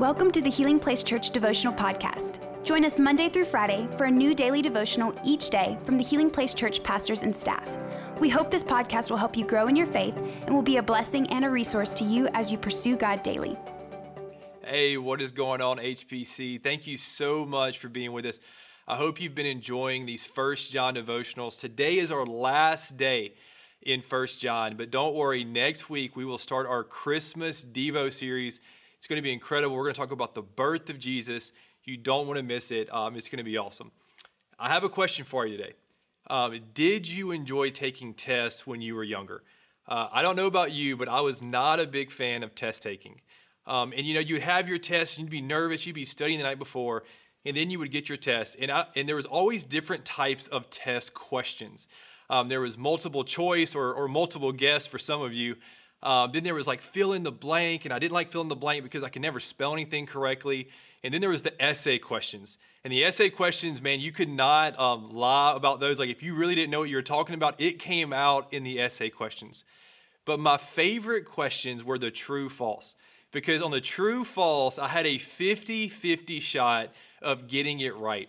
Welcome to the Healing Place Church Devotional Podcast. Join us Monday through Friday for a new daily devotional each day from the Healing Place Church pastors and staff. We hope this podcast will help you grow in your faith and will be a blessing and a resource to you as you pursue God daily. Hey, what is going on, HPC? Thank you so much for being with us. I hope you've been enjoying these First John devotionals. Today is our last day in First John, but don't worry, next week we will start our Christmas Devo series. It's going to be incredible. We're going to talk about the birth of Jesus. You don't want to miss it. Um, it's going to be awesome. I have a question for you today. Um, did you enjoy taking tests when you were younger? Uh, I don't know about you, but I was not a big fan of test taking. Um, and you know, you'd have your test, and you'd be nervous, you'd be studying the night before, and then you would get your test. And, I, and there was always different types of test questions. Um, there was multiple choice or, or multiple guess for some of you. Um, then there was like fill in the blank, and I didn't like fill in the blank because I could never spell anything correctly. And then there was the essay questions. And the essay questions, man, you could not um, lie about those. Like if you really didn't know what you were talking about, it came out in the essay questions. But my favorite questions were the true false. Because on the true false, I had a 50 50 shot of getting it right.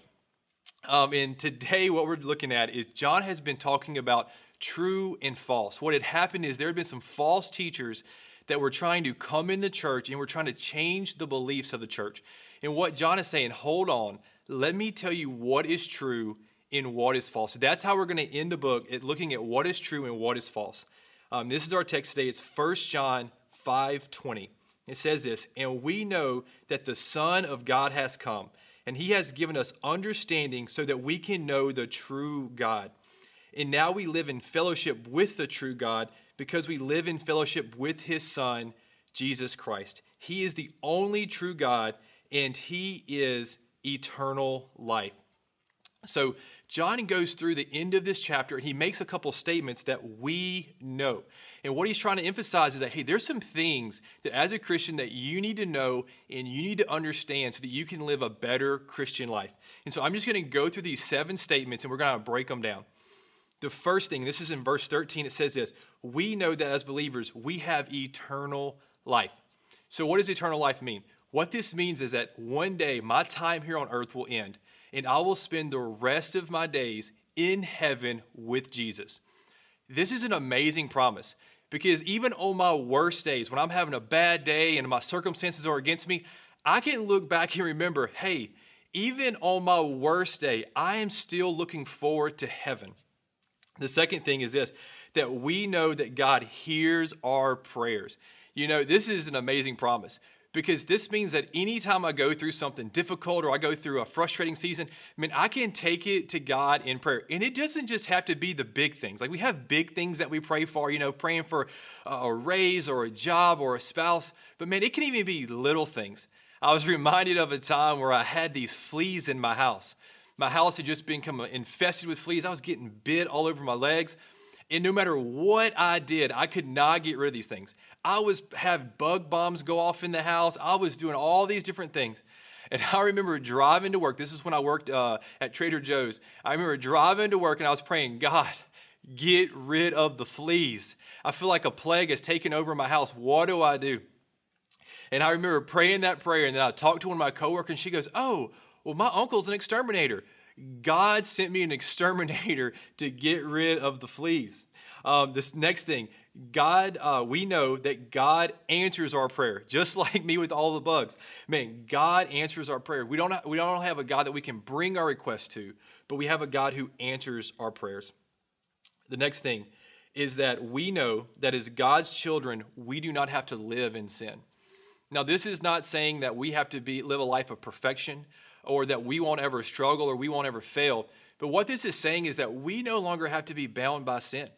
Um, and today, what we're looking at is John has been talking about true and false. What had happened is there had been some false teachers that were trying to come in the church and were trying to change the beliefs of the church. And what John is saying, hold on, let me tell you what is true and what is false. So that's how we're going to end the book at looking at what is true and what is false. Um, this is our text today. It's 1 John 5 20. It says this, and we know that the Son of God has come and he has given us understanding so that we can know the true God. And now we live in fellowship with the true God because we live in fellowship with his Son, Jesus Christ. He is the only true God, and he is eternal life. So, John goes through the end of this chapter and he makes a couple statements that we know. And what he's trying to emphasize is that, hey, there's some things that as a Christian that you need to know and you need to understand so that you can live a better Christian life. And so I'm just going to go through these seven statements and we're going to break them down. The first thing, this is in verse 13, it says this We know that as believers, we have eternal life. So, what does eternal life mean? What this means is that one day my time here on earth will end and I will spend the rest of my days in heaven with Jesus. This is an amazing promise because even on my worst days, when I'm having a bad day and my circumstances are against me, I can look back and remember hey, even on my worst day, I am still looking forward to heaven. The second thing is this that we know that God hears our prayers. You know, this is an amazing promise because this means that anytime I go through something difficult or I go through a frustrating season, I mean, I can take it to God in prayer. And it doesn't just have to be the big things. Like we have big things that we pray for, you know, praying for a raise or a job or a spouse, but man, it can even be little things. I was reminded of a time where I had these fleas in my house. My house had just become infested with fleas. I was getting bit all over my legs. And no matter what I did, I could not get rid of these things. I was have bug bombs go off in the house. I was doing all these different things. And I remember driving to work. This is when I worked uh, at Trader Joe's. I remember driving to work and I was praying, God, get rid of the fleas. I feel like a plague has taken over my house. What do I do? And I remember praying that prayer, and then I talked to one of my coworkers, and she goes, Oh, well, my uncle's an exterminator. God sent me an exterminator to get rid of the fleas. Um, this next thing, God, uh, we know that God answers our prayer, just like me with all the bugs. Man, God answers our prayer. We don't, we don't have a God that we can bring our request to, but we have a God who answers our prayers. The next thing is that we know that as God's children, we do not have to live in sin. Now, this is not saying that we have to be, live a life of perfection or that we won't ever struggle or we won't ever fail. But what this is saying is that we no longer have to be bound by sin.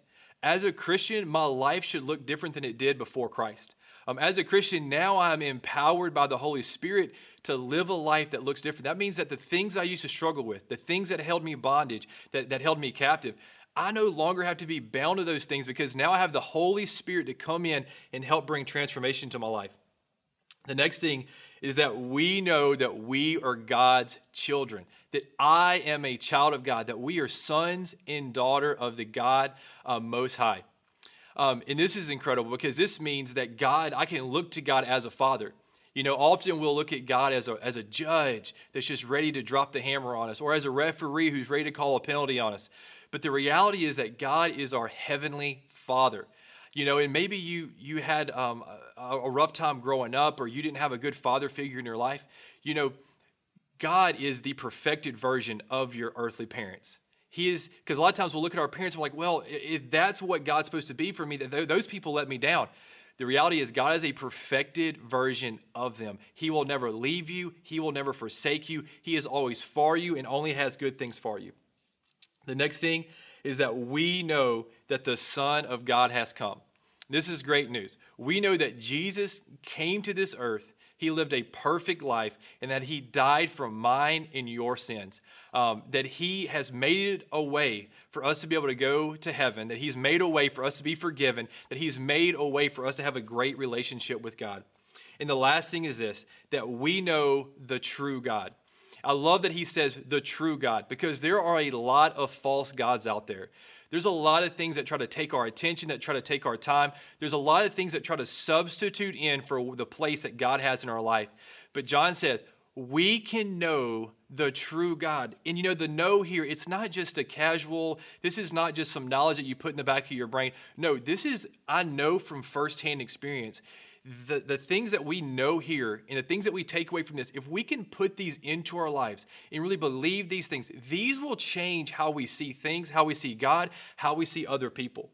As a Christian, my life should look different than it did before Christ. Um, as a Christian, now I'm empowered by the Holy Spirit to live a life that looks different. That means that the things I used to struggle with, the things that held me bondage, that, that held me captive, I no longer have to be bound to those things because now I have the Holy Spirit to come in and help bring transformation to my life. The next thing is that we know that we are God's children that I am a child of God, that we are sons and daughter of the God uh, Most High. Um, and this is incredible because this means that God, I can look to God as a father. You know, often we'll look at God as a, as a judge that's just ready to drop the hammer on us, or as a referee who's ready to call a penalty on us. But the reality is that God is our heavenly Father. You know, and maybe you you had um, a, a rough time growing up, or you didn't have a good father figure in your life. You know, God is the perfected version of your earthly parents. He is, because a lot of times we'll look at our parents and we're like, well, if that's what God's supposed to be for me, that those people let me down. The reality is, God is a perfected version of them. He will never leave you, He will never forsake you. He is always for you and only has good things for you. The next thing is that we know that the Son of God has come. This is great news. We know that Jesus came to this earth he lived a perfect life and that he died for mine and your sins. Um, that he has made it a way for us to be able to go to heaven, that he's made a way for us to be forgiven, that he's made a way for us to have a great relationship with God. And the last thing is this that we know the true God. I love that he says the true God because there are a lot of false gods out there. There's a lot of things that try to take our attention, that try to take our time. There's a lot of things that try to substitute in for the place that God has in our life. But John says, we can know the true God. And you know, the know here, it's not just a casual, this is not just some knowledge that you put in the back of your brain. No, this is, I know from firsthand experience the, the things that we know here and the things that we take away from this, if we can put these into our lives and really believe these things, these will change how we see things, how we see God, how we see other people.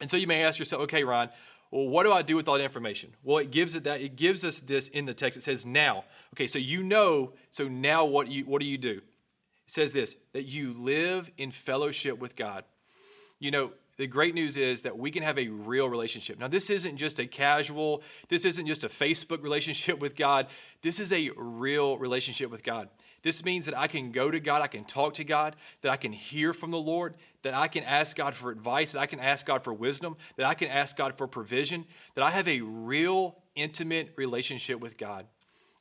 And so you may ask yourself, okay, Ron, well, what do I do with all that information? Well, it gives it that it gives us this in the text. It says now. Okay, so you know, so now what you what do you do? It says this that you live in fellowship with God. You know, the great news is that we can have a real relationship. Now, this isn't just a casual, this isn't just a Facebook relationship with God. This is a real relationship with God. This means that I can go to God, I can talk to God, that I can hear from the Lord, that I can ask God for advice, that I can ask God for wisdom, that I can ask God for provision, that I have a real intimate relationship with God.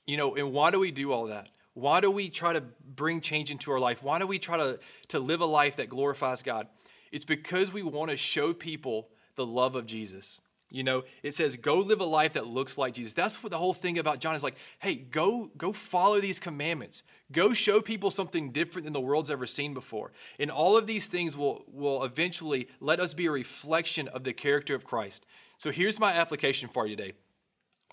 You know, and why do we do all that? Why do we try to bring change into our life? Why do we try to, to live a life that glorifies God? It's because we want to show people the love of Jesus. You know, it says, go live a life that looks like Jesus. That's what the whole thing about John is like, hey, go, go follow these commandments. Go show people something different than the world's ever seen before. And all of these things will, will eventually let us be a reflection of the character of Christ. So here's my application for you today.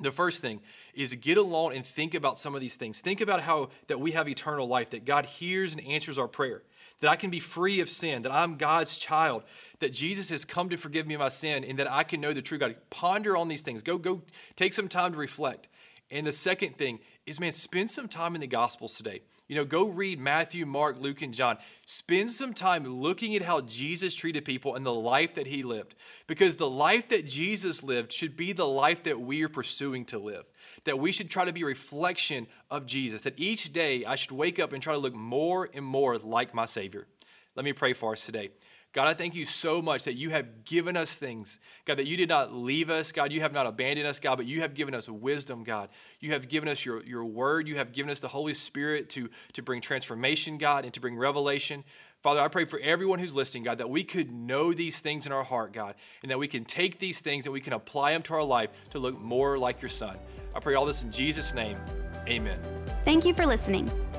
The first thing is get alone and think about some of these things. Think about how that we have eternal life, that God hears and answers our prayer that I can be free of sin, that I'm God's child, that Jesus has come to forgive me of my sin, and that I can know the true God. Ponder on these things. Go, go, take some time to reflect. And the second thing is, man, spend some time in the Gospels today. You know, go read Matthew, Mark, Luke, and John. Spend some time looking at how Jesus treated people and the life that he lived. Because the life that Jesus lived should be the life that we are pursuing to live that we should try to be a reflection of Jesus, that each day I should wake up and try to look more and more like my Savior. Let me pray for us today. God, I thank you so much that you have given us things. God, that you did not leave us. God, you have not abandoned us, God, but you have given us wisdom, God. You have given us your, your word. You have given us the Holy Spirit to, to bring transformation, God, and to bring revelation. Father, I pray for everyone who's listening, God, that we could know these things in our heart, God, and that we can take these things and we can apply them to our life to look more like your Son. I pray all this in Jesus' name. Amen. Thank you for listening.